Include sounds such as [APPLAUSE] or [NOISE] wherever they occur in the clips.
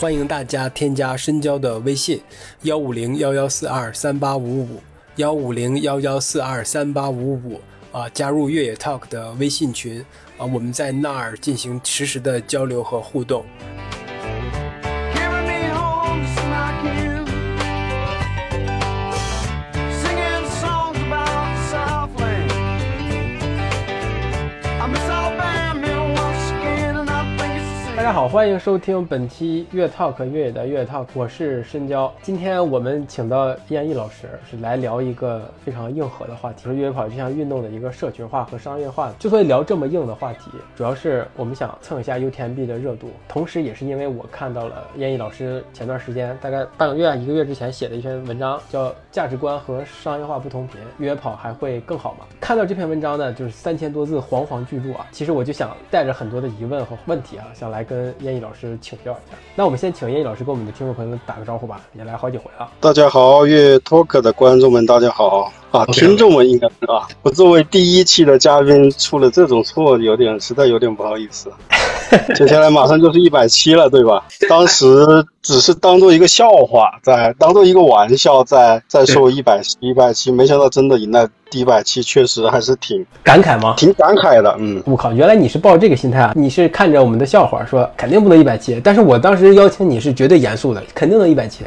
欢迎大家添加深交的微信：幺五零幺幺四二三八五五，幺五零幺幺四二三八五五啊，加入越野 Talk 的微信群啊，我们在那儿进行实时的交流和互动。欢迎收听本期越 Talk 越野的越野 Talk，我是申交。今天我们请到燕毅老师，是来聊一个非常硬核的话题，说越野跑这项运动的一个社群化和商业化。之所以聊这么硬的话题，主要是我们想蹭一下 UTMB 的热度，同时也是因为我看到了燕毅老师前段时间，大概半个月、一个月之前写的一篇文章，叫《价值观和商业化不同频，越野跑还会更好吗》。看到这篇文章呢，就是三千多字煌煌巨著啊，其实我就想带着很多的疑问和问题啊，想来跟。跟燕毅老师请教一下，那我们先请燕毅老师跟我们的听众朋友们打个招呼吧，也来好几回了。大家好，月 talk 的观众们，大家好啊！听众们应该啊，我作为第一期的嘉宾出了这种错，有点实在有点不好意思。接下来马上就是一百七了，对吧？当时只是当做一个笑话，在当做一个玩笑，在在说一百七一百七，没想到真的赢了第一百七，确实还是挺感慨吗？挺感慨的，嗯。我靠，原来你是抱这个心态啊？你是看着我们的笑话说肯定不能一百七，但是我当时邀请你是绝对严肃的，肯定能一百七。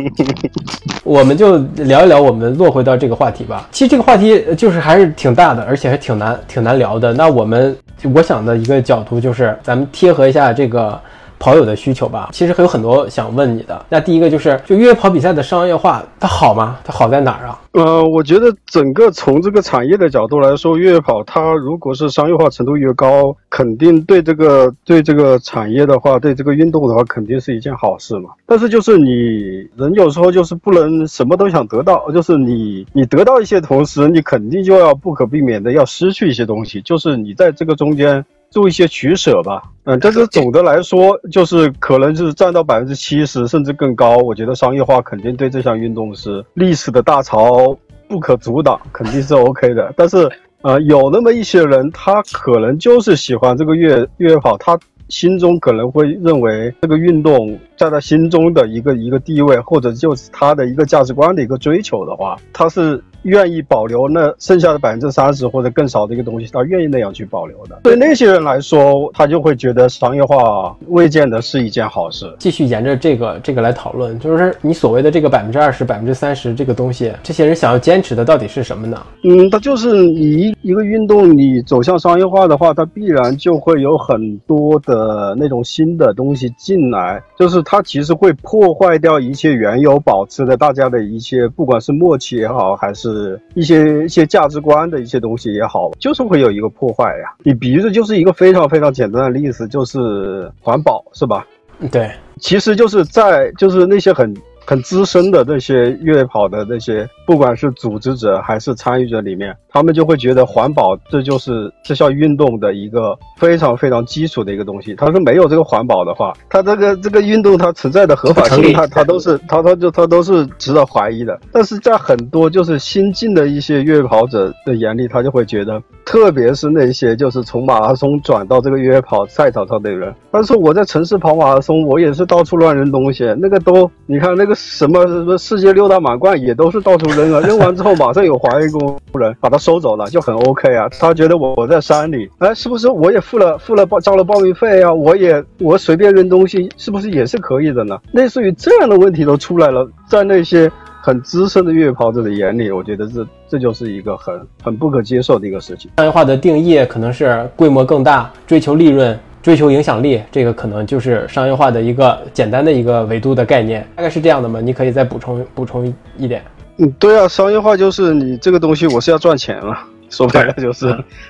[LAUGHS] 我们就聊一聊，我们落回到这个话题吧。其实这个话题就是还是挺大的，而且还挺难挺难聊的。那我们我想的一个角度。就是咱们贴合一下这个跑友的需求吧。其实还有很多想问你的。那第一个就是，就越野跑比赛的商业化，它好吗？它好在哪儿啊？呃，我觉得整个从这个产业的角度来说，越野跑它如果是商业化程度越高，肯定对这个对这个产业的话，对这个运动的话，肯定是一件好事嘛。但是就是你人有时候就是不能什么都想得到，就是你你得到一些同时，你肯定就要不可避免的要失去一些东西，就是你在这个中间。做一些取舍吧，嗯，但是总的来说，就是可能是占到百分之七十甚至更高。我觉得商业化肯定对这项运动是历史的大潮不可阻挡，肯定是 OK 的。[LAUGHS] 但是，呃，有那么一些人，他可能就是喜欢这个越越野跑，他心中可能会认为这个运动在他心中的一个一个地位，或者就是他的一个价值观的一个追求的话，他是。愿意保留那剩下的百分之三十或者更少的一个东西，他愿意那样去保留的。对那些人来说，他就会觉得商业化未见得是一件好事。继续沿着这个这个来讨论，就是你所谓的这个百分之二十、百分之三十这个东西，这些人想要坚持的到底是什么呢？嗯，他就是你一个运动，你走向商业化的话，它必然就会有很多的那种新的东西进来，就是它其实会破坏掉一切原有保持的大家的一些，不管是默契也好，还是。是一些一些价值观的一些东西也好，就是会有一个破坏呀。你比如就是一个非常非常简单的例子，就是环保，是吧？对，其实就是在就是那些很。很资深的那些越野跑的那些，不管是组织者还是参与者里面，他们就会觉得环保这就是这项运动的一个非常非常基础的一个东西。他说没有这个环保的话，他这个这个运动它存在的合法性，他他都是他他就他都是值得怀疑的。但是在很多就是新进的一些越野跑者的眼里，他就会觉得，特别是那些就是从马拉松转到这个越野跑赛场上的人，他说我在城市跑马拉松，我也是到处乱扔东西，那个都你看那个。什么什么世界六大满贯也都是到处扔啊，扔完之后马上有环卫工人把它收走了，就很 OK 啊。他觉得我我在山里，哎，是不是我也付了付了报交了报名费啊？我也我随便扔东西，是不是也是可以的呢？类似于这样的问题都出来了，在那些很资深的越野跑者的眼里，我觉得这这就是一个很很不可接受的一个事情。商业化的定义可能是规模更大，追求利润。追求影响力，这个可能就是商业化的一个简单的一个维度的概念，大概是这样的吗？你可以再补充补充一点。嗯，对啊，商业化就是你这个东西我是要赚钱了，说白了就是，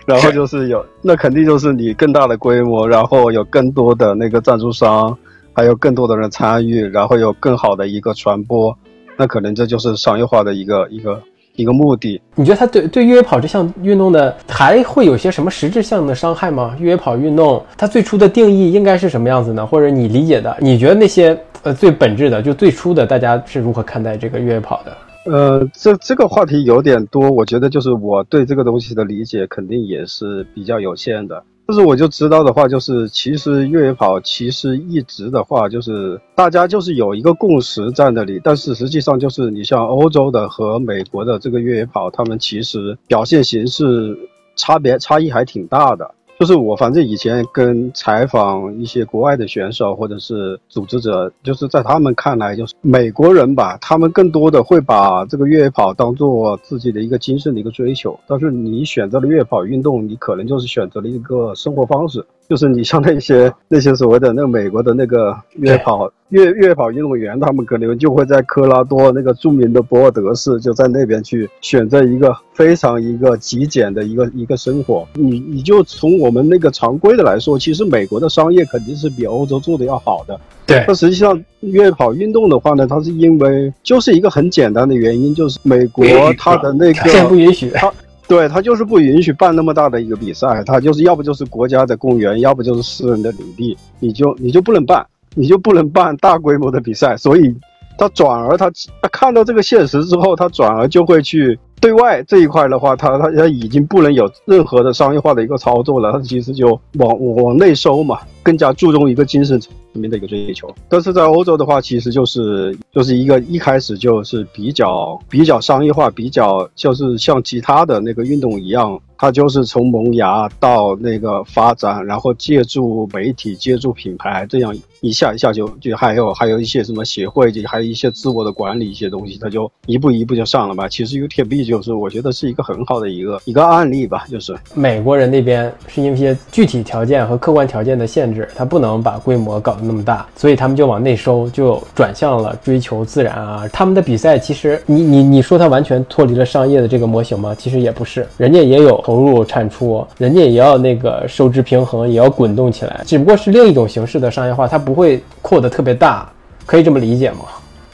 然后就是有那肯定就是你更大的规模，然后有更多的那个赞助商，还有更多的人参与，然后有更好的一个传播，那可能这就是商业化的一个一个。一个目的，你觉得它对对越野跑这项运动的还会有些什么实质性的伤害吗？越野跑运动它最初的定义应该是什么样子呢？或者你理解的，你觉得那些呃最本质的就最初的大家是如何看待这个越野跑的？呃，这这个话题有点多，我觉得就是我对这个东西的理解肯定也是比较有限的。但是我就知道的话，就是其实越野跑其实一直的话，就是大家就是有一个共识在那里。但是实际上就是你像欧洲的和美国的这个越野跑，他们其实表现形式差别差异还挺大的。就是我反正以前跟采访一些国外的选手或者是组织者，就是在他们看来，就是美国人吧，他们更多的会把这个越野跑当做自己的一个精神的一个追求。但是你选择了越野跑运动，你可能就是选择了一个生活方式。就是你像那些 [LAUGHS] 那些所谓的那个美国的那个越野跑越越野跑运动员，他们可能就会在科拉多那个著名的博尔德市，就在那边去选择一个非常一个极简的一个一个生活。你你就从我们那个常规的来说，其实美国的商业肯定是比欧洲做的要好的。对，那实际上越野跑运动的话呢，它是因为就是一个很简单的原因，就是美国它的那个不允许它。对他就是不允许办那么大的一个比赛，他就是要不就是国家的公园，要不就是私人的领地，你就你就不能办，你就不能办大规模的比赛。所以，他转而他他看到这个现实之后，他转而就会去对外这一块的话，它它它已经不能有任何的商业化的一个操作了，它其实就往往内收嘛，更加注重一个精神层面的一个追求。但是在欧洲的话，其实就是就是一个一开始就是比较比较商业化，比较就是像其他的那个运动一样。它就是从萌芽到那个发展，然后借助媒体、借助品牌，这样一下一下就就还有还有一些什么协会，就还有一些自我的管理一些东西，它就一步一步就上了吧。其实 UTB 就是我觉得是一个很好的一个一个案例吧，就是美国人那边是因为一些具体条件和客观条件的限制，他不能把规模搞得那么大，所以他们就往内收，就转向了追求自然啊。他们的比赛其实你你你说他完全脱离了商业的这个模型吗？其实也不是，人家也有。投入产出，人家也要那个收支平衡，也要滚动起来，只不过是另一种形式的商业化，它不会扩得特别大，可以这么理解吗？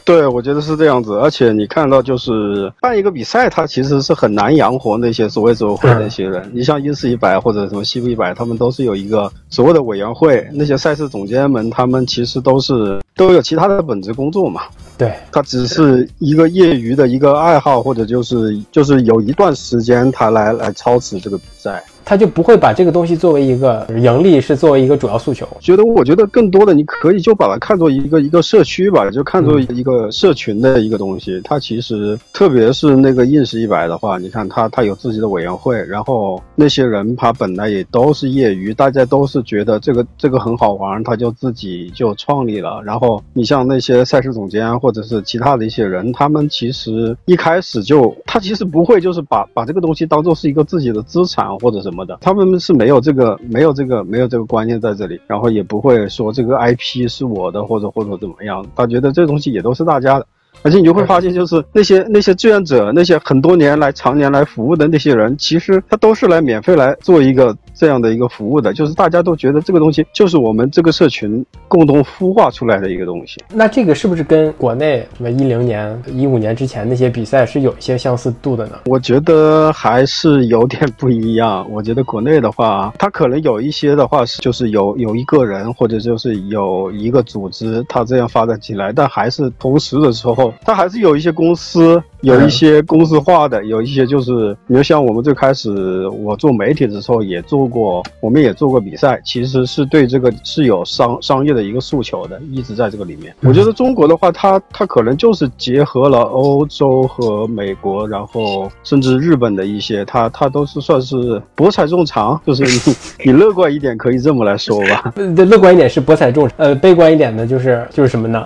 对，我觉得是这样子。而且你看到，就是办一个比赛，它其实是很难养活那些所谓组委会那些人。你像英式一百或者什么西部一百，他们都是有一个所谓的委员会，那些赛事总监们，他们其实都是都有其他的本职工作嘛。对他只是一个业余的一个爱好，或者就是就是有一段时间他来来操持这个比赛。他就不会把这个东西作为一个盈利，是作为一个主要诉求。觉得我觉得更多的你可以就把它看作一个一个社区吧，就看作一个社群的一个东西。它其实特别是那个硬式一百的话，你看他他有自己的委员会，然后那些人他本来也都是业余，大家都是觉得这个这个很好玩，他就自己就创立了。然后你像那些赛事总监或者是其他的一些人，他们其实一开始就他其实不会就是把把这个东西当做是一个自己的资产或者什么。的，他们是没有这个没有这个没有这个观念在这里，然后也不会说这个 IP 是我的或者或者怎么样，他觉得这东西也都是大家的，而且你就会发现，就是那些那些志愿者，那些很多年来常年来服务的那些人，其实他都是来免费来做一个。这样的一个服务的，就是大家都觉得这个东西就是我们这个社群共同孵化出来的一个东西。那这个是不是跟国内什么一零年、一五年之前那些比赛是有一些相似度的呢？我觉得还是有点不一样。我觉得国内的话，它可能有一些的话是就是有有一个人或者就是有一个组织，它这样发展起来，但还是同时的时候，它还是有一些公司。有一些公司化的，有一些就是，比如像我们最开始我做媒体的时候也做过，我们也做过比赛，其实是对这个是有商商业的一个诉求的，一直在这个里面。我觉得中国的话，它它可能就是结合了欧洲和美国，然后甚至日本的一些，它它都是算是博采众长，就是你你乐观一点可以这么来说吧。对，[LAUGHS] 乐观一点是博采众，呃，悲观一点的就是就是什么呢？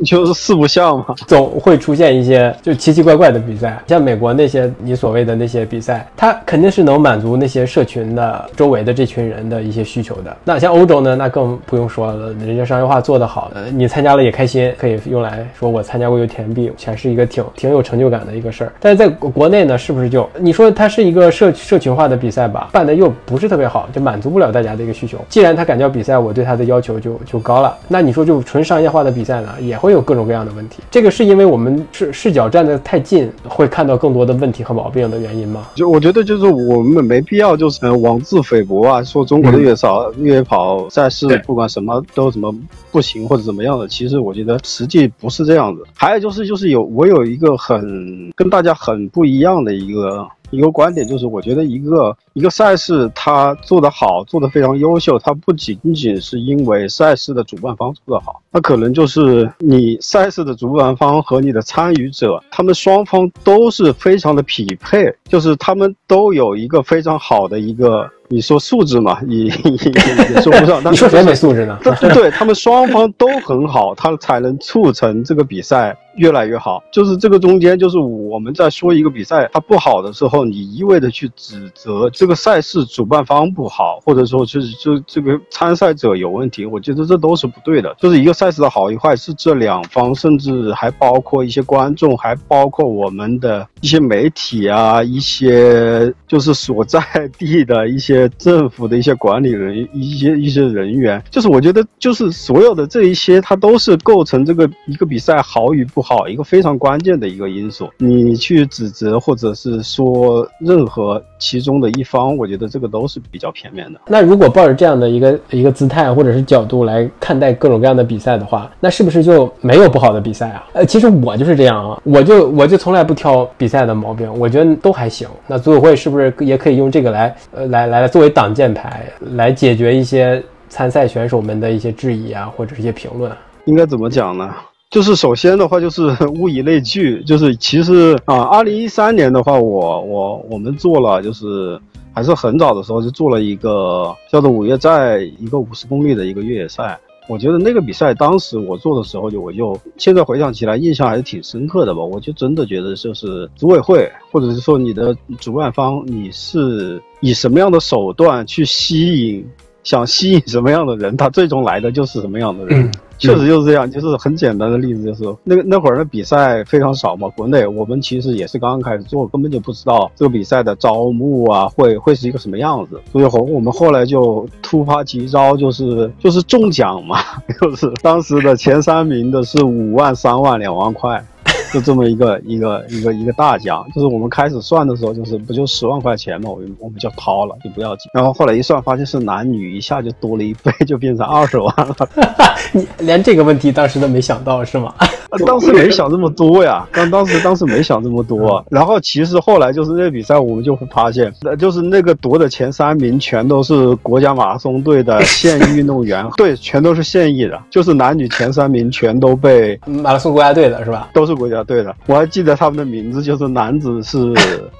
[LAUGHS] 就是四不像嘛，总会出现一些就奇奇怪怪的比赛，像美国那些你所谓的那些比赛，它肯定是能满足那些社群的周围的这群人的一些需求的。那像欧洲呢，那更不用说了，人家商业化做得好，呃，你参加了也开心，可以用来说我参加过一个田币，全是一个挺挺有成就感的一个事儿。但是在国内呢，是不是就你说它是一个社社群化的比赛吧，办的又不是特别好，就满足不了大家的一个需求。既然他敢叫比赛，我对他的要求就就高了。那你说就纯商业化的比赛呢，也会。会有各种各样的问题，这个是因为我们视视角站得太近，会看到更多的问题和毛病的原因吗？就我觉得，就是我们没必要就是妄自菲薄啊，说中国的月少越野跑赛事不管什么都什么不行或者怎么样的，其实我觉得实际不是这样子。还有就是就是有我有一个很跟大家很不一样的一个。一个观点就是，我觉得一个一个赛事它做得好，做得非常优秀，它不仅仅是因为赛事的主办方做得好，那可能就是你赛事的主办方和你的参与者，他们双方都是非常的匹配，就是他们都有一个非常好的一个。你说素质嘛，[LAUGHS] 也也说不上。[LAUGHS] 你说谁没素质呢？对他们双方都很好，他才能促成这个比赛越来越好。就是这个中间，就是我们在说一个比赛它不好的时候，你一味的去指责这个赛事主办方不好，或者说就是就这个参赛者有问题，我觉得这都是不对的。就是一个赛事的好与坏是这两方，甚至还包括一些观众，还包括我们的一些媒体啊，一些就是所在地的一些。政府的一些管理人一些一些人员，就是我觉得就是所有的这一些，它都是构成这个一个比赛好与不好一个非常关键的一个因素。你去指责或者是说任何其中的一方，我觉得这个都是比较片面的。那如果抱着这样的一个一个姿态或者是角度来看待各种各样的比赛的话，那是不是就没有不好的比赛啊？呃，其实我就是这样啊，我就我就从来不挑比赛的毛病，我觉得都还行。那组委会是不是也可以用这个来呃来来做？作为挡箭牌来解决一些参赛选手们的一些质疑啊，或者是一些评论，应该怎么讲呢？就是首先的话，就是 [LAUGHS] 物以类聚，就是其实啊，二零一三年的话，我我我们做了，就是还是很早的时候就做了一个叫做五月寨一个五十公里的一个越野赛。我觉得那个比赛当时我做的时候，就我就现在回想起来，印象还是挺深刻的吧。我就真的觉得，就是组委会或者是说你的主办方，你是以什么样的手段去吸引？想吸引什么样的人，他最终来的就是什么样的人。确实就是这样，就是很简单的例子，就是那个那会儿的比赛非常少嘛，国内我们其实也是刚刚开始做，根本就不知道这个比赛的招募啊会会是一个什么样子。所以后我们后来就突发奇招，就是就是中奖嘛，[LAUGHS] 就是当时的前三名的是五万、三万、两万块。就这么一个一个一个一个大奖，就是我们开始算的时候，就是不就十万块钱嘛，我们我们就掏了，就不要紧。然后后来一算，发现是男女，一下就多了一倍，就变成二十万了。[LAUGHS] 你连这个问题当时都没想到是吗？当时没想这么多呀，当当时当时没想这么多。然后其实后来就是那个比赛，我们就会发现，就是那个夺的前三名全都是国家马拉松队的 [LAUGHS] 现役运动员，对，全都是现役的，就是男女前三名全都被马拉松国家队的是吧？都是国家。队的，我还记得他们的名字，就是男子是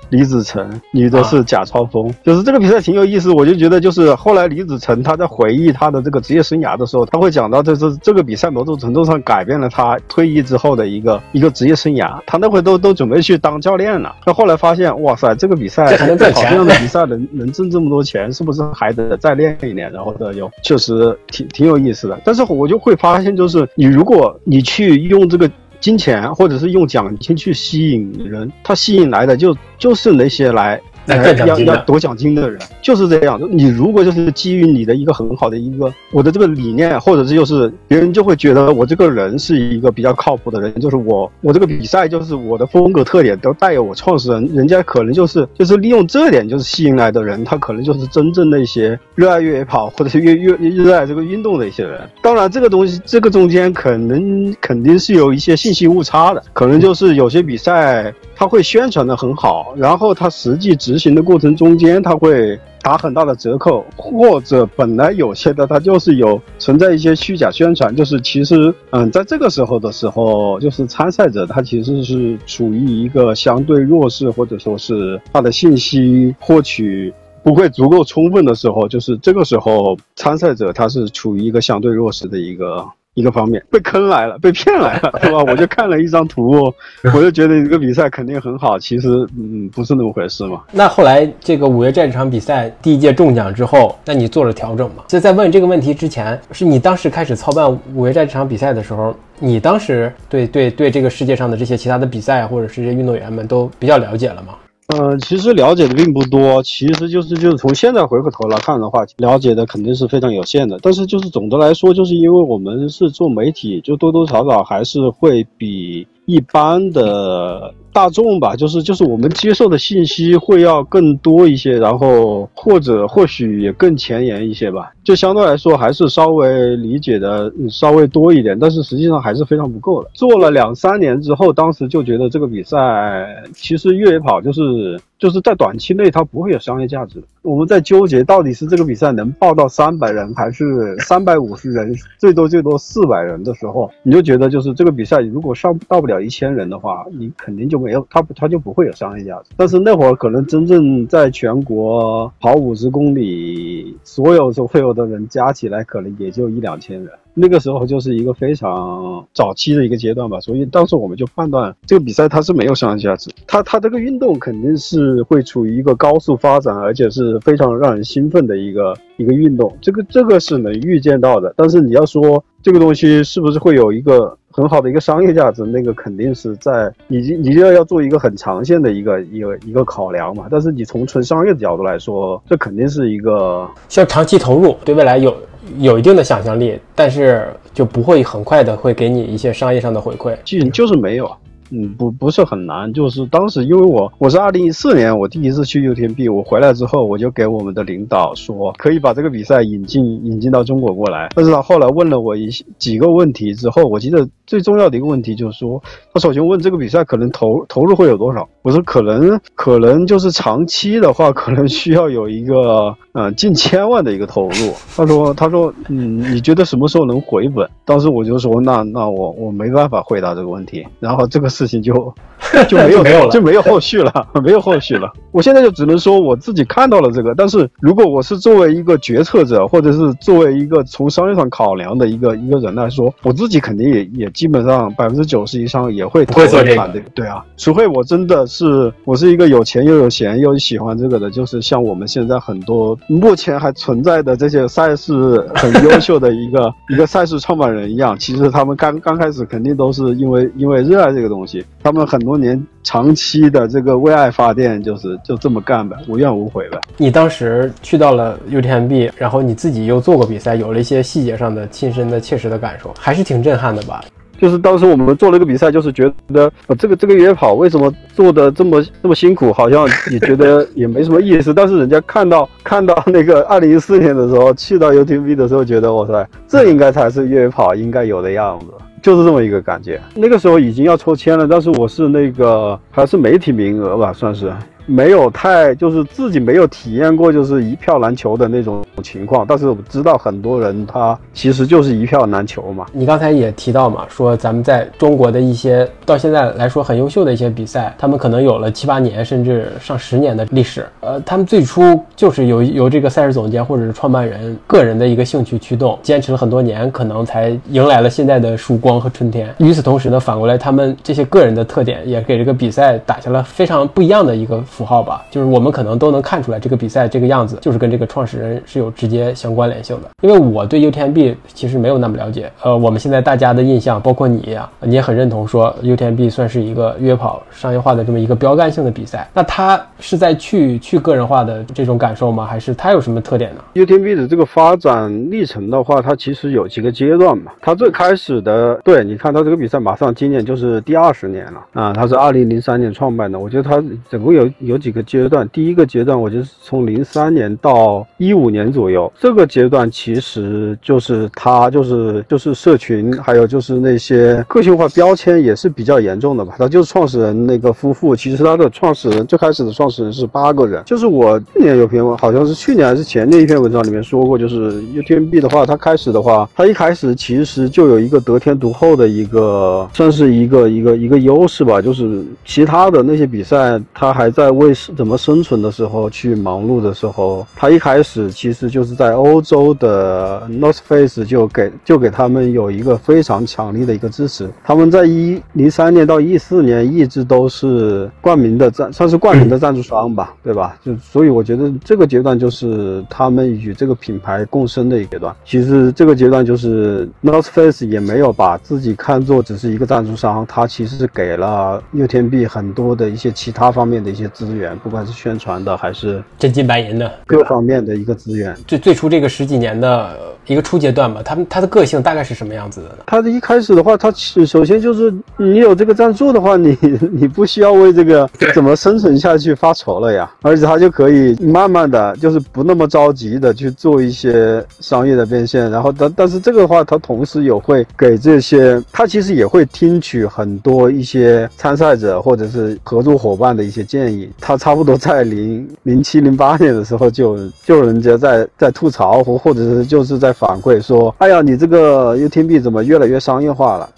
李子成，[LAUGHS] 女的是贾超峰。就是这个比赛挺有意思，我就觉得就是后来李子成他在回忆他的这个职业生涯的时候，他会讲到，这是这个比赛某种程度上改变了他退役之后的一个一个职业生涯。他那会都都准备去当教练了，那后来发现，哇塞，这个比赛还能挣钱，这样的比赛能能挣这么多钱，是不是还得再练一练？然后呢又确实挺挺有意思的。但是我就会发现，就是你如果你去用这个。金钱或者是用奖金去吸引人，他吸引来的就就是那些来。要要夺奖金的人就是这样。你如果就是基于你的一个很好的一个我的这个理念，或者是就是别人就会觉得我这个人是一个比较靠谱的人，就是我我这个比赛就是我的风格特点都带有我创始人，人家可能就是就是利用这点就是吸引来的人，他可能就是真正的一些热爱越野跑或者是越越热爱这个运动的一些人。当然这个东西这个中间可能肯定是有一些信息误差的，可能就是有些比赛。他会宣传的很好，然后他实际执行的过程中间，他会打很大的折扣，或者本来有些的，他就是有存在一些虚假宣传，就是其实，嗯，在这个时候的时候，就是参赛者他其实是处于一个相对弱势，或者说是他的信息获取不会足够充分的时候，就是这个时候参赛者他是处于一个相对弱势的一个。一个方面被坑来了，被骗来了，是吧？我就看了一张图，我就觉得这个比赛肯定很好，其实嗯不是那么回事嘛。那后来这个五月战场比赛第一届中奖之后，那你做了调整吗？就在问这个问题之前，是你当时开始操办五月战场比赛的时候，你当时对对对这个世界上的这些其他的比赛或者是这些运动员们都比较了解了吗？嗯，其实了解的并不多，其实就是就是从现在回过头来看的话，了解的肯定是非常有限的。但是就是总的来说，就是因为我们是做媒体，就多多少少还是会比一般的。大众吧，就是就是我们接受的信息会要更多一些，然后或者或许也更前沿一些吧，就相对来说还是稍微理解的稍微多一点，但是实际上还是非常不够的。做了两三年之后，当时就觉得这个比赛其实越野跑就是就是在短期内它不会有商业价值。我们在纠结到底是这个比赛能报到三百人还是三百五十人，[LAUGHS] 最多最多四百人的时候，你就觉得就是这个比赛如果上到不了一千人的话，你肯定就没有它，它就不会有商业价值。但是那会儿可能真正在全国跑五十公里，所有所有的人加起来可能也就一两千人。那个时候就是一个非常早期的一个阶段吧，所以当时我们就判断这个比赛它是没有商业价值，它它这个运动肯定是会处于一个高速发展，而且是非常让人兴奋的一个一个运动，这个这个是能预见到的。但是你要说这个东西是不是会有一个很好的一个商业价值，那个肯定是在你你就要要做一个很长线的一个一个一个考量嘛。但是你从纯商业的角度来说，这肯定是一个需要长期投入，对未来有。有一定的想象力，但是就不会很快的会给你一些商业上的回馈，就就是没有。嗯，不不是很难，就是当时因为我我是二零一四年我第一次去 UTMB，我回来之后我就给我们的领导说可以把这个比赛引进引进到中国过来，但是他后来问了我一几个问题之后，我记得最重要的一个问题就是说，他首先问这个比赛可能投投入会有多少，我说可能可能就是长期的话可能需要有一个呃近千万的一个投入，他说他说嗯你觉得什么时候能回本？当时我就说那那我我没办法回答这个问题，然后这个。事情就 [LAUGHS] 就没有没有了，就没有后续了，[LAUGHS] 没有后续了。我现在就只能说我自己看到了这个，但是如果我是作为一个决策者，或者是作为一个从商业上考量的一个一个人来说，我自己肯定也也基本上百分之九十以上也会不会做这个，对对啊，除非我真的是我是一个有钱又有闲又喜欢这个的，就是像我们现在很多目前还存在的这些赛事很优秀的一个 [LAUGHS] 一个赛事创办人一样，其实他们刚刚开始肯定都是因为因为热爱这个东西。他们很多年长期的这个为爱发电，就是就这么干呗，无怨无悔呗。你当时去到了 UTMB，然后你自己又做过比赛，有了一些细节上的亲身的切实的感受，还是挺震撼的吧？就是当时我们做了一个比赛，就是觉得这个这个越野跑为什么做的这么这么辛苦，好像也觉得也没什么意思。但是人家看到看到那个二零一四年的时候去到 UTMB 的时候，觉得哇塞，这应该才是越野跑应该有的样子。就是这么一个感觉。那个时候已经要抽签了，但是我是那个还是媒体名额吧，算是。没有太就是自己没有体验过就是一票难求的那种情况，但是我知道很多人他其实就是一票难求嘛。你刚才也提到嘛，说咱们在中国的一些到现在来说很优秀的一些比赛，他们可能有了七八年甚至上十年的历史。呃，他们最初就是由由这个赛事总监或者是创办人个人的一个兴趣驱动，坚持了很多年，可能才迎来了现在的曙光和春天。与此同时呢，反过来他们这些个人的特点也给这个比赛打下了非常不一样的一个。符号吧，就是我们可能都能看出来，这个比赛这个样子，就是跟这个创始人是有直接相关联性的。因为我对 UTMB 其实没有那么了解，呃，我们现在大家的印象，包括你，你也很认同说 UTMB 算是一个约跑商业化的这么一个标杆性的比赛。那它是在去去个人化的这种感受吗？还是它有什么特点呢？UTMB 的这个发展历程的话，它其实有几个阶段嘛。它最开始的，对，你看它这个比赛马上今年就是第二十年了啊，它是二零零三年创办的，我觉得它总共有。有几个阶段，第一个阶段，我就是从零三年到一五年左右，这个阶段其实就是他就是就是社群，还有就是那些个性化标签也是比较严重的吧。他就是创始人那个夫妇，其实他的创始人最开始的创始人是八个人，就是我去年有篇文，好像是去年还是前年一篇文章里面说过，就是 UTMB 的话，他开始的话，他一开始其实就有一个得天独厚的一个，算是一个一个一个优势吧，就是其他的那些比赛，他还在。为怎么生存的时候去忙碌的时候，他一开始其实就是在欧洲的 North Face 就给就给他们有一个非常强力的一个支持。他们在一零三年到一四年一直都是冠名的赞，算是冠名的赞助商吧，对吧？就所以我觉得这个阶段就是他们与这个品牌共生的一个阶段。其实这个阶段就是 North Face 也没有把自己看作只是一个赞助商，他其实是给了 UTMB 很多的一些其他方面的一些。资源，不管是宣传的还是真金白银的各方面的一个资源。最最初这个十几年的一个初阶段吧，他们他的个性大概是什么样子的呢？他的一开始的话，他首先就是你有这个赞助的话，你 [LAUGHS] 你不需要为这个怎么生存下去发愁了呀，而且他就可以慢慢的就是不那么着急的去做一些商业的变现，然后但但是这个的话，他同时也会给这些，他其实也会听取很多一些参赛者或者是合作伙伴的一些建议。他差不多在零零七零八年的时候就就人家在在吐槽或或者是就是在反馈说，哎呀，你这个 U T B 怎么越来越商业化了？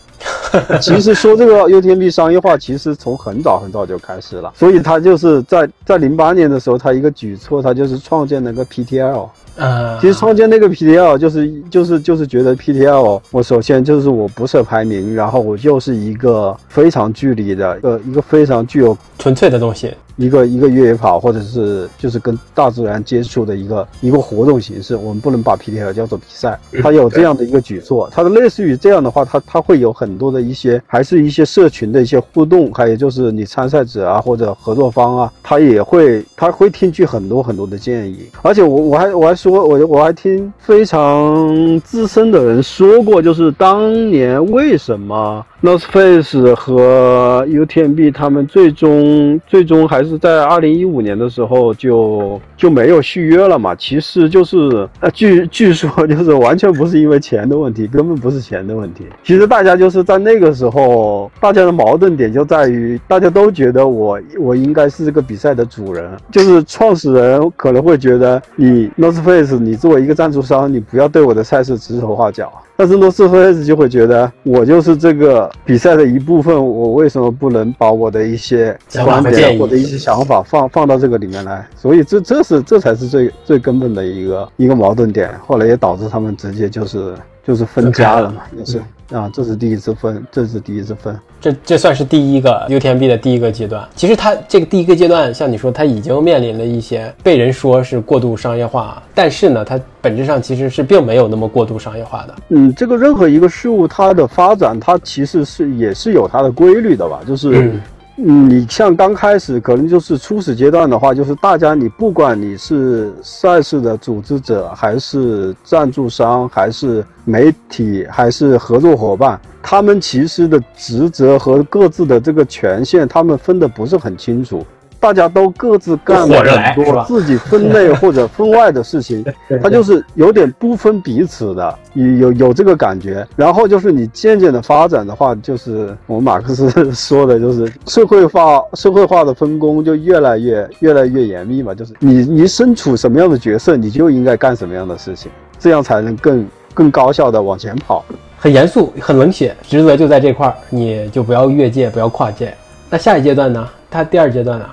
[LAUGHS] 其实说这个 U T B 商业化，其实从很早很早就开始了。所以他就是在在零八年的时候，他一个举措，他就是创建那个 P T L。呃，其实创建那个 P T L 就是就是就是觉得 P T L，我首先就是我不设排名，然后我就是一个非常距离的，呃，一个非常具有纯粹的东西。一个一个越野跑，或者是就是跟大自然接触的一个一个活动形式，我们不能把 PTL 叫做比赛。它有这样的一个举措，它的类似于这样的话，它它会有很多的一些，还是一些社群的一些互动，还有就是你参赛者啊或者合作方啊，他也会他会听取很多很多的建议。而且我我还我还说，我我还听非常资深的人说过，就是当年为什么。North Face 和 UTMB 他们最终最终还是在二零一五年的时候就就没有续约了嘛？其实就是呃据据说就是完全不是因为钱的问题，根本不是钱的问题。其实大家就是在那个时候，大家的矛盾点就在于大家都觉得我我应该是这个比赛的主人，就是创始人可能会觉得你 North Face 你作为一个赞助商，你不要对我的赛事指手画脚。但是 Nostface 就会觉得我就是这个比赛的一部分，我为什么不能把我的一些观点或者一些想法放放到这个里面来？所以这这是这才是最最根本的一个一个矛盾点。后来也导致他们直接就是就是分家了嘛，也是啊，这是第一次分，这是第一次分。这这算是第一个 UTMB 的第一个阶段。其实它这个第一个阶段，像你说，它已经面临了一些被人说是过度商业化，但是呢，它本质上其实是并没有那么过度商业化的。嗯，这个任何一个事物，它的发展，它其实是也是有它的规律的吧？就是，嗯，你像刚开始可能就是初始阶段的话，就是大家你不管你是赛事的组织者，还是赞助商，还是媒体，还是合作伙伴。他们其实的职责和各自的这个权限，他们分的不是很清楚，大家都各自干了很多自己分内或者分外的事情，[LAUGHS] 他就是有点不分彼此的，有有有这个感觉。然后就是你渐渐的发展的话，就是我们马克思说的，就是社会化 [LAUGHS] 社会化的分工就越来越越来越严密嘛，就是你你身处什么样的角色，你就应该干什么样的事情，这样才能更更高效的往前跑。很严肃，很冷血，职责就在这块儿，你就不要越界，不要跨界。那下一阶段呢？它第二阶段呢？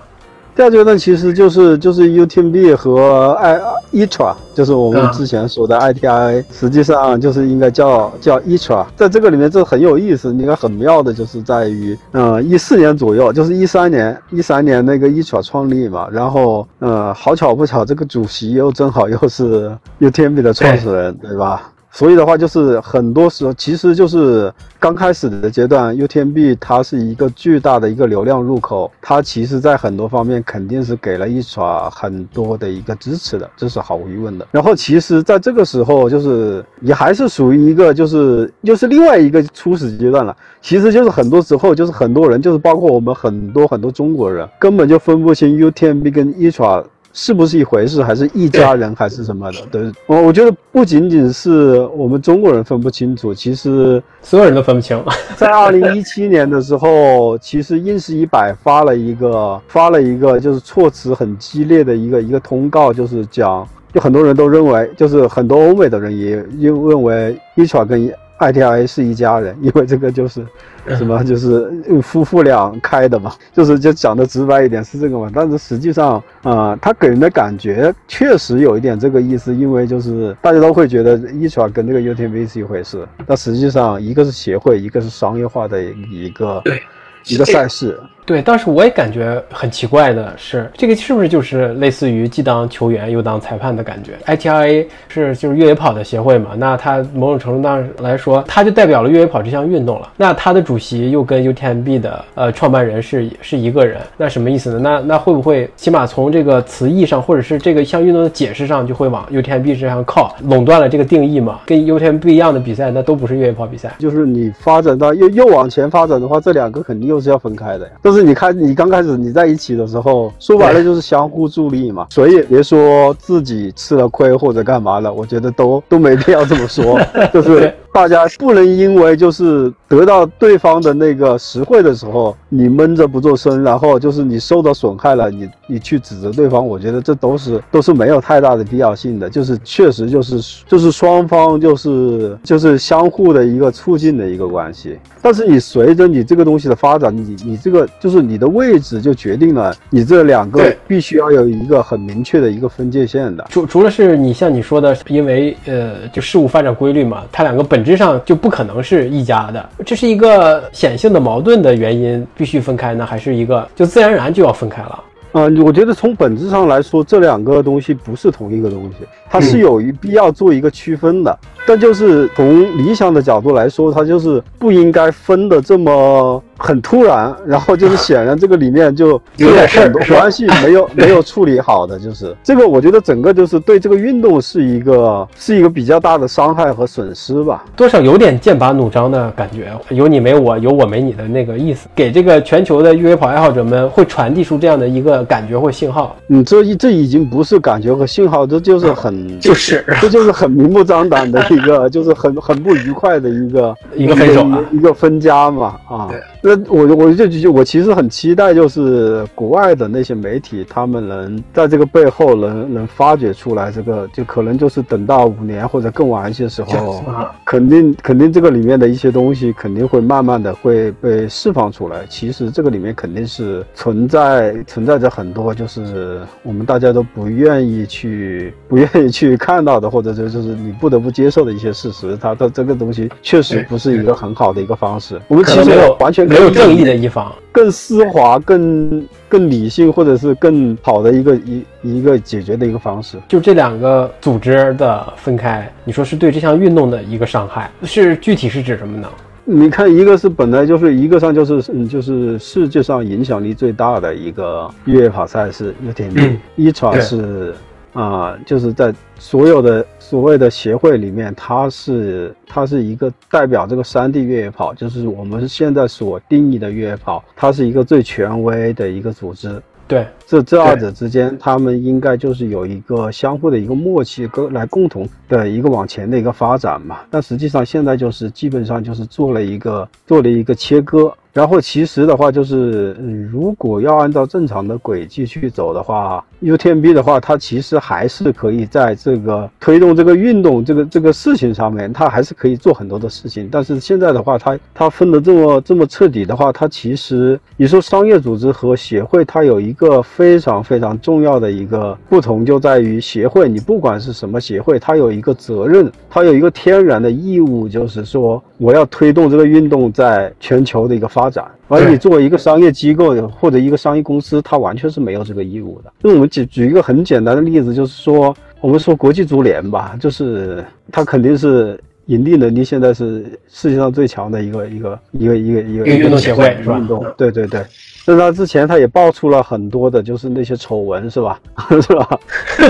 第二阶段其实就是就是 UTMB 和 I ITRA，就是我们之前说的 ITI，实际上就是应该叫叫 ITRA。在这个里面，这很有意思，应该很妙的，就是在于，嗯，一四年左右，就是一三年，一三年那个 ITRA 创立嘛，然后，呃，好巧不巧，这个主席又正好又是 UTMB 的创始人，对吧？所以的话，就是很多时候，其实就是刚开始的阶段，UTMB 它是一个巨大的一个流量入口，它其实在很多方面肯定是给了一耍很多的一个支持的，这是毫无疑问的。然后，其实在这个时候，就是也还是属于一个，就是又是另外一个初始阶段了。其实就是很多时候，就是很多人，就是包括我们很多很多中国人，根本就分不清 UTMB 跟 i t r a 是不是一回事，还是一家人，还是什么的？对，我我觉得不仅仅是我们中国人分不清楚，其实所有人都分不清。[LAUGHS] 在二零一七年的时候，其实英式一百发了一个发了一个就是措辞很激烈的一个一个通告，就是讲，就很多人都认为，就是很多欧美的人也认认为一传跟。ITI 是一家人，因为这个就是什么，就是夫妇俩开的嘛，就是就讲的直白一点是这个嘛。但是实际上啊，他给人的感觉确实有一点这个意思，因为就是大家都会觉得 ITRA 跟这个 UTMB 是一回事，但实际上一个是协会，一个是商业化的一个一个赛事。对，当时我也感觉很奇怪的是，这个是不是就是类似于既当球员又当裁判的感觉？ITRA 是就是越野跑的协会嘛，那它某种程度上来说，它就代表了越野跑这项运动了。那它的主席又跟 UTMB 的呃创办人是是一个人，那什么意思呢？那那会不会起码从这个词义上，或者是这个项运动的解释上，就会往 UTMB 这上靠，垄断了这个定义嘛？跟 UTMB 不一样的比赛，那都不是越野跑比赛。就是你发展到又又往前发展的话，这两个肯定又是要分开的呀。但是你看，你刚开始你在一起的时候，说白了就是相互助力嘛。所以别说自己吃了亏或者干嘛了，我觉得都都没必要这么说，[LAUGHS] 就是大家不能因为就是得到对方的那个实惠的时候，你闷着不做声，然后就是你受到损害了，你你去指责对方，我觉得这都是都是没有太大的必要性的。就是确实就是就是双方就是就是相互的一个促进的一个关系。但是你随着你这个东西的发展，你你这个就是你的位置就决定了你这两个必须要有一个很明确的一个分界线的。除除了是你像你说的，因为呃就事物发展规律嘛，它两个本质上就不可能是一家的，这是一个显性的矛盾的原因必须分开呢，还是一个就自然而然就要分开了？呃、我觉得从本质上来说，这两个东西不是同一个东西，它是有一必要做一个区分的。但就是从理想的角度来说，它就是不应该分的这么很突然，然后就是显然这个里面就有点事儿很多关系没有 [LAUGHS] 没有处理好的，就是这个，我觉得整个就是对这个运动是一个是一个比较大的伤害和损失吧。多少有点剑拔弩张的感觉，有你没我，有我没你的那个意思，给这个全球的越野跑爱好者们会传递出这样的一个感觉或信号。嗯，这一这已经不是感觉和信号，这就是很就是这就是很明目张胆的 [LAUGHS] 一个，[LAUGHS] 就是很很不愉快的一个 [LAUGHS] 一个分手啊一个一个分家嘛啊。那我我就就我其实很期待，就是国外的那些媒体，他们能在这个背后能能发掘出来这个，就可能就是等到五年或者更晚一些时候，啊肯定肯定这个里面的一些东西肯定会慢慢的会被释放出来。其实这个里面肯定是存在存在着很多就是我们大家都不愿意去不愿意去看到的，或者就就是你不得不接受的一些事实。它的这个东西确实不是一个很好的一个方式。我们其实没有完全没有正义的一方。更丝滑、更更理性，或者是更好的一个一一个解决的一个方式。就这两个组织的分开，你说是对这项运动的一个伤害，是具体是指什么呢？你看，一个是本来就是一个上就是嗯，就是世界上影响力最大的一个越野跑赛事 UTMB，一传是啊、就是在所有的所谓的协会里面，它是它是一个代表这个山地越野跑，就是我们现在所定义的越野跑，它是一个最权威的一个组织。对，这这二者之间，他们应该就是有一个相互的一个默契，跟来共同的一个往前的一个发展嘛。但实际上现在就是基本上就是做了一个做了一个切割。然后其实的话就是，嗯，如果要按照正常的轨迹去走的话，UTMB 的话，它其实还是可以在这个推动这个运动这个这个事情上面，它还是可以做很多的事情。但是现在的话，它它分得这么这么彻底的话，它其实你说商业组织和协会，它有一个非常非常重要的一个不同，就在于协会，你不管是什么协会，它有一个责任，它有一个天然的义务，就是说我要推动这个运动在全球的一个发展。而你作为一个商业机构或者一个商业公司，它完全是没有这个义务的。那我们举举一个很简单的例子，就是说，我们说国际足联吧，就是它肯定是盈利能力现在是世界上最强的一个一个一个一个一个运动协会是吧运动，对对对。但是他之前他也爆出了很多的，就是那些丑闻，是吧？[LAUGHS] 是吧？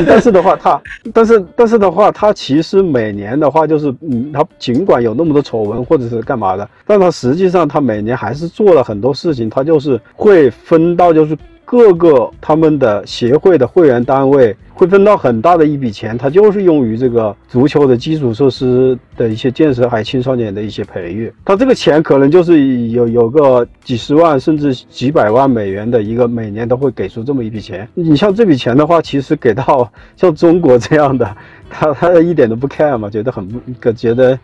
但是的话，他，但是但是的话，他其实每年的话，就是嗯，他尽管有那么多丑闻或者是干嘛的，但他实际上他每年还是做了很多事情，他就是会分到就是各个他们的协会的会员单位会分到很大的一笔钱，它就是用于这个足球的基础设施的一些建设，还有青少年的一些培育。它这个钱可能就是有有个几十万甚至几百万美元的一个，每年都会给出这么一笔钱。你像这笔钱的话，其实给到像中国这样的，他他一点都不 care 嘛，觉得很不觉得。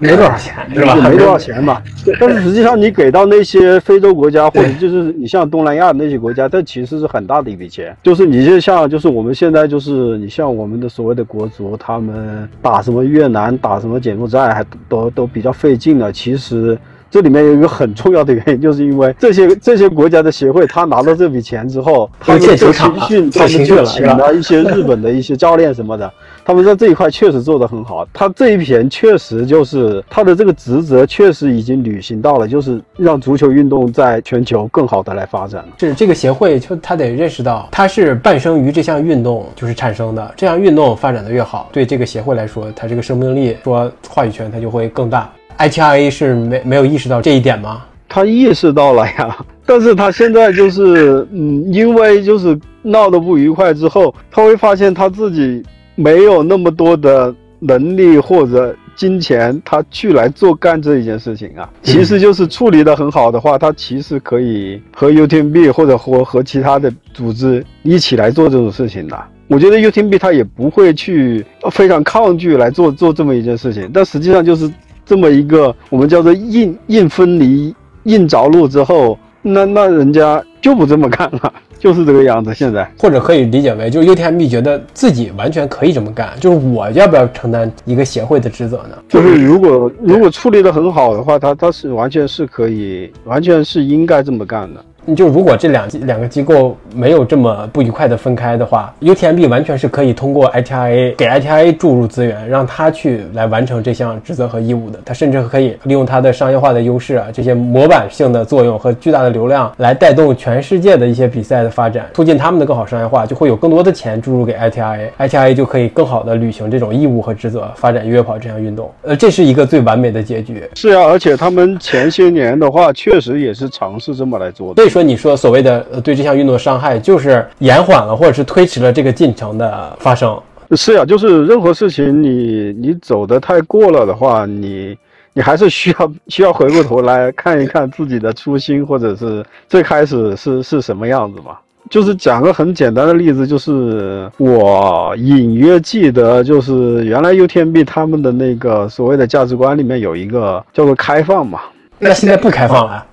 没多少钱是吧？就没多少钱嘛。但是实际上，你给到那些非洲国家，或者就是你像东南亚那些国家，这其实是很大的一笔钱。就是你就像，就是我们现在就是你像我们的所谓的国足，他们打什么越南，打什么柬埔寨，还都都比较费劲了。其实这里面有一个很重要的原因，就是因为这些这些国家的协会，他拿到这笔钱之后，他们就培训，他们就请了一些日本的一些教练什么的，他们在这一块确实做得很好。他这一篇确实就是他的这个职责，确实已经履行到了，就是让足球运动在全球更好的来发展。是这个协会就他得认识到，他是伴生于这项运动就是产生的，这项运动发展的越好，对这个协会来说，它这个生命力说话语权它就会更大。ITRA 是没没有意识到这一点吗？他意识到了呀，但是他现在就是，嗯，因为就是闹得不愉快之后，他会发现他自己没有那么多的能力或者金钱，他去来做干这一件事情啊。其实就是处理的很好的话，他其实可以和 UTMB 或者和和其他的组织一起来做这种事情的。我觉得 UTMB 他也不会去非常抗拒来做做这么一件事情，但实际上就是。这么一个我们叫做硬硬分离硬着陆之后，那那人家就不这么干了，就是这个样子。现在或者可以理解为，就是 UTMB 觉得自己完全可以这么干，就是我要不要承担一个协会的职责呢？就是如果如果处理的很好的话，他他是完全是可以，完全是应该这么干的。你就如果这两两个机构没有这么不愉快的分开的话，UTMB 完全是可以通过 ITIA 给 ITIA 注入资源，让他去来完成这项职责和义务的。他甚至可以利用他的商业化的优势啊，这些模板性的作用和巨大的流量来带动全世界的一些比赛的发展，促进他们的更好商业化，就会有更多的钱注入给 ITIA，ITIA 就可以更好的履行这种义务和职责，发展越野跑这项运动。呃，这是一个最完美的结局。是啊，而且他们前些年的话，确实也是尝试这么来做的。对说。你说所谓的呃对这项运动的伤害，就是延缓了或者是推迟了这个进程的发生。是呀，就是任何事情你你走得太过了的话，你你还是需要需要回过头来看一看自己的初心，或者是最开始是是什么样子嘛。就是讲个很简单的例子，就是我隐约记得，就是原来 UTMB 他们的那个所谓的价值观里面有一个叫做开放嘛。那现在不开放了。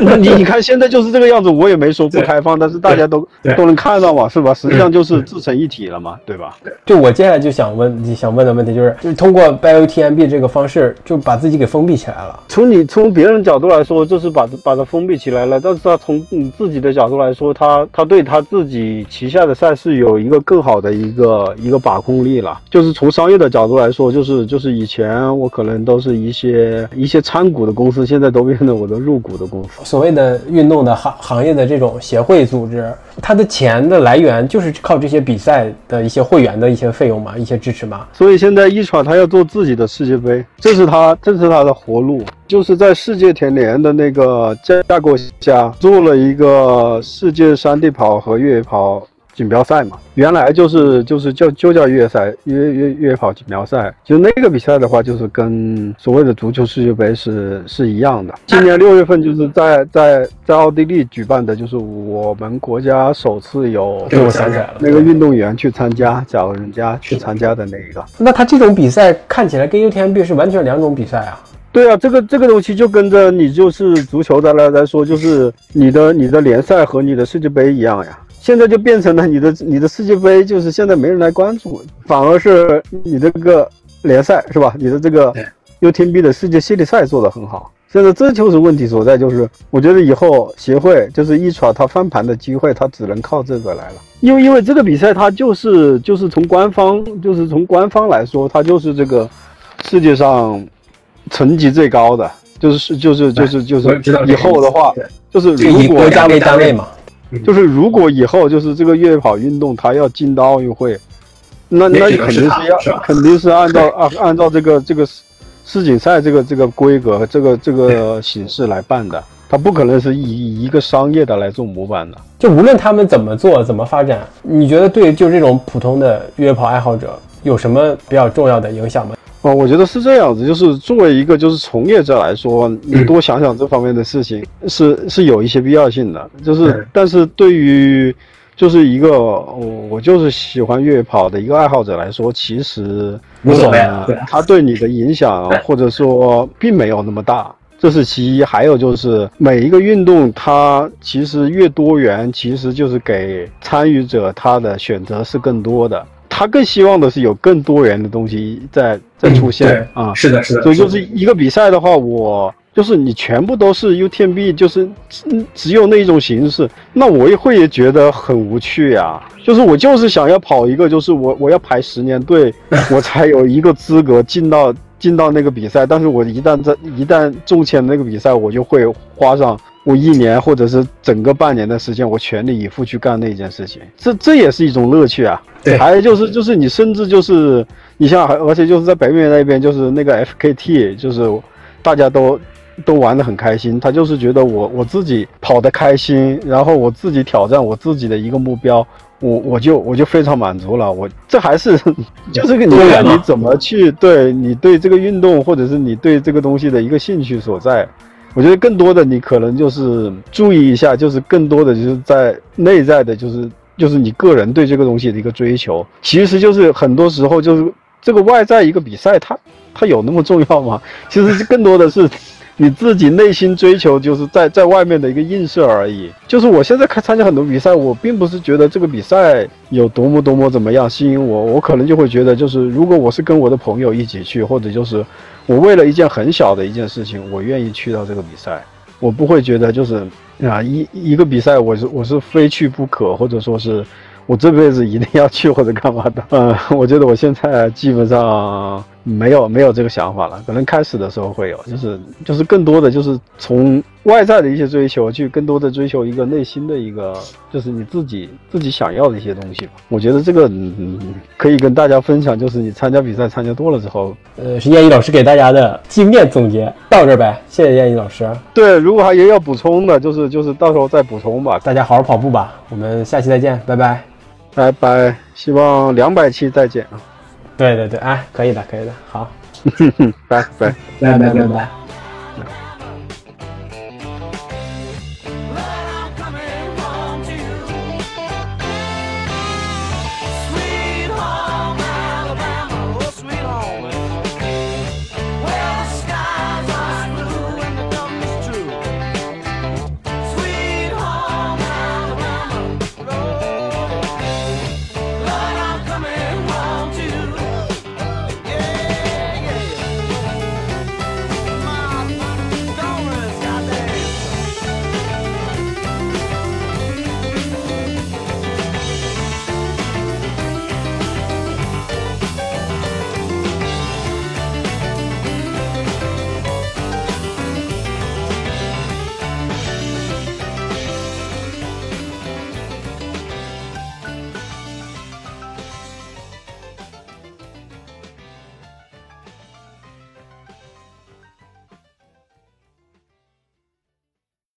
那 [LAUGHS] 你你看现在就是这个样子，我也没说不开放，但是大家都都能看到嘛，是吧？实际上就是自成一体了嘛，对吧？就我接下来就想问你，想问的问题就是，就是通过 BioTMB 这个方式，就把自己给封闭起来了。从你从别人角度来说，就是把把它封闭起来了，但是他从你自己的角度来说，他他对他自己旗下的赛事有一个更好的一个一个把控力了。就是从商业的角度来说，就是就是以前我可能都是一些一些参股的公司，现在都变成我的入股的公。所谓的运动的行行业的这种协会组织，它的钱的来源就是靠这些比赛的一些会员的一些费用嘛，一些支持嘛。所以现在一传他要做自己的世界杯，这是他这是他的活路，就是在世界田联的那个架构下做了一个世界山地跑和越野跑。锦标赛嘛，原来就是就是叫就叫越野赛，越越越野跑锦标赛。就那个比赛的话，就是跟所谓的足球世界杯是是一样的。今年六月份就是在在在奥地利举办的，就是我们国家首次有我想起来了，那个运动员去参加，找人家去参加的那一个。那他这种比赛看起来跟 UTMB 是完全两种比赛啊。对啊，这个这个东西就跟着你就是足球的来来说，就是你的你的联赛和你的世界杯一样呀。现在就变成了你的你的世界杯，就是现在没人来关注，反而是你这个联赛是吧？你的这个 UTMB 的世界系列赛做得很好。现在这就是问题所在，就是我觉得以后协会就是一传它翻盘的机会，它只能靠这个来了。因为因为这个比赛它就是就是从官方就是从官方来说，它就是这个世界上层级最高的，就是就是就是就是以后的话，就是以国家为单位嘛。就是如果以后就是这个越野跑运动，它要进到奥运会，那那肯定是要肯定是按照按按照这个这个世锦赛这个这个规格和这个这个形式来办的，它不可能是以一个商业的来做模板的。就无论他们怎么做怎么发展，你觉得对就这种普通的越野跑爱好者有什么比较重要的影响吗？哦，我觉得是这样子，就是作为一个就是从业者来说，你多想想这方面的事情是是有一些必要性的。就是，但是对于就是一个我我就是喜欢越野跑的一个爱好者来说，其实无所谓，他对你的影响 [LAUGHS] 或者说并没有那么大，这是其一。还有就是每一个运动，它其实越多元，其实就是给参与者他的选择是更多的。他更希望的是有更多元的东西在在出现啊，是的，是的。所以就是一个比赛的话，我就是你全部都是 UTMB，就是只只有那一种形式，那我也会觉得很无趣呀。就是我就是想要跑一个，就是我我要排十年队，我才有一个资格进到 [LAUGHS] 进到那个比赛。但是我一旦在一旦中签那个比赛，我就会花上我一年或者是整个半年的时间，我全力以赴去干那件事情。这这也是一种乐趣啊。对，还有就是就是你甚至就是你像而且就是在北美那边，就是那个 FKT，就是大家都。都玩得很开心，他就是觉得我我自己跑得开心，然后我自己挑战我自己的一个目标，我我就我就非常满足了。我这还是 [LAUGHS] 就是个你看你怎么去对你对这个运动或者是你对这个东西的一个兴趣所在。我觉得更多的你可能就是注意一下，就是更多的就是在内在的，就是就是你个人对这个东西的一个追求。其实就是很多时候就是这个外在一个比赛，它它有那么重要吗？[LAUGHS] 其实更多的是。你自己内心追求就是在在外面的一个映射而已。就是我现在看参加很多比赛，我并不是觉得这个比赛有多么多么怎么样吸引我，我可能就会觉得，就是如果我是跟我的朋友一起去，或者就是我为了一件很小的一件事情，我愿意去到这个比赛，我不会觉得就是啊一一个比赛我是我是非去不可，或者说是。我这辈子一定要去或者干嘛的？嗯，我觉得我现在基本上没有没有这个想法了。可能开始的时候会有，就是就是更多的就是从外在的一些追求，去更多的追求一个内心的一个，就是你自己自己想要的一些东西吧。我觉得这个嗯可以跟大家分享，就是你参加比赛参加多了之后，呃，是燕一老师给大家的经验总结到这呗。谢谢燕一老师。对，如果还有要补充的，就是就是到时候再补充吧。大家好好跑步吧，我们下期再见，拜拜。拜拜，希望两百期再见啊！对对对，哎，可以的，可以的，好，拜拜拜拜拜拜。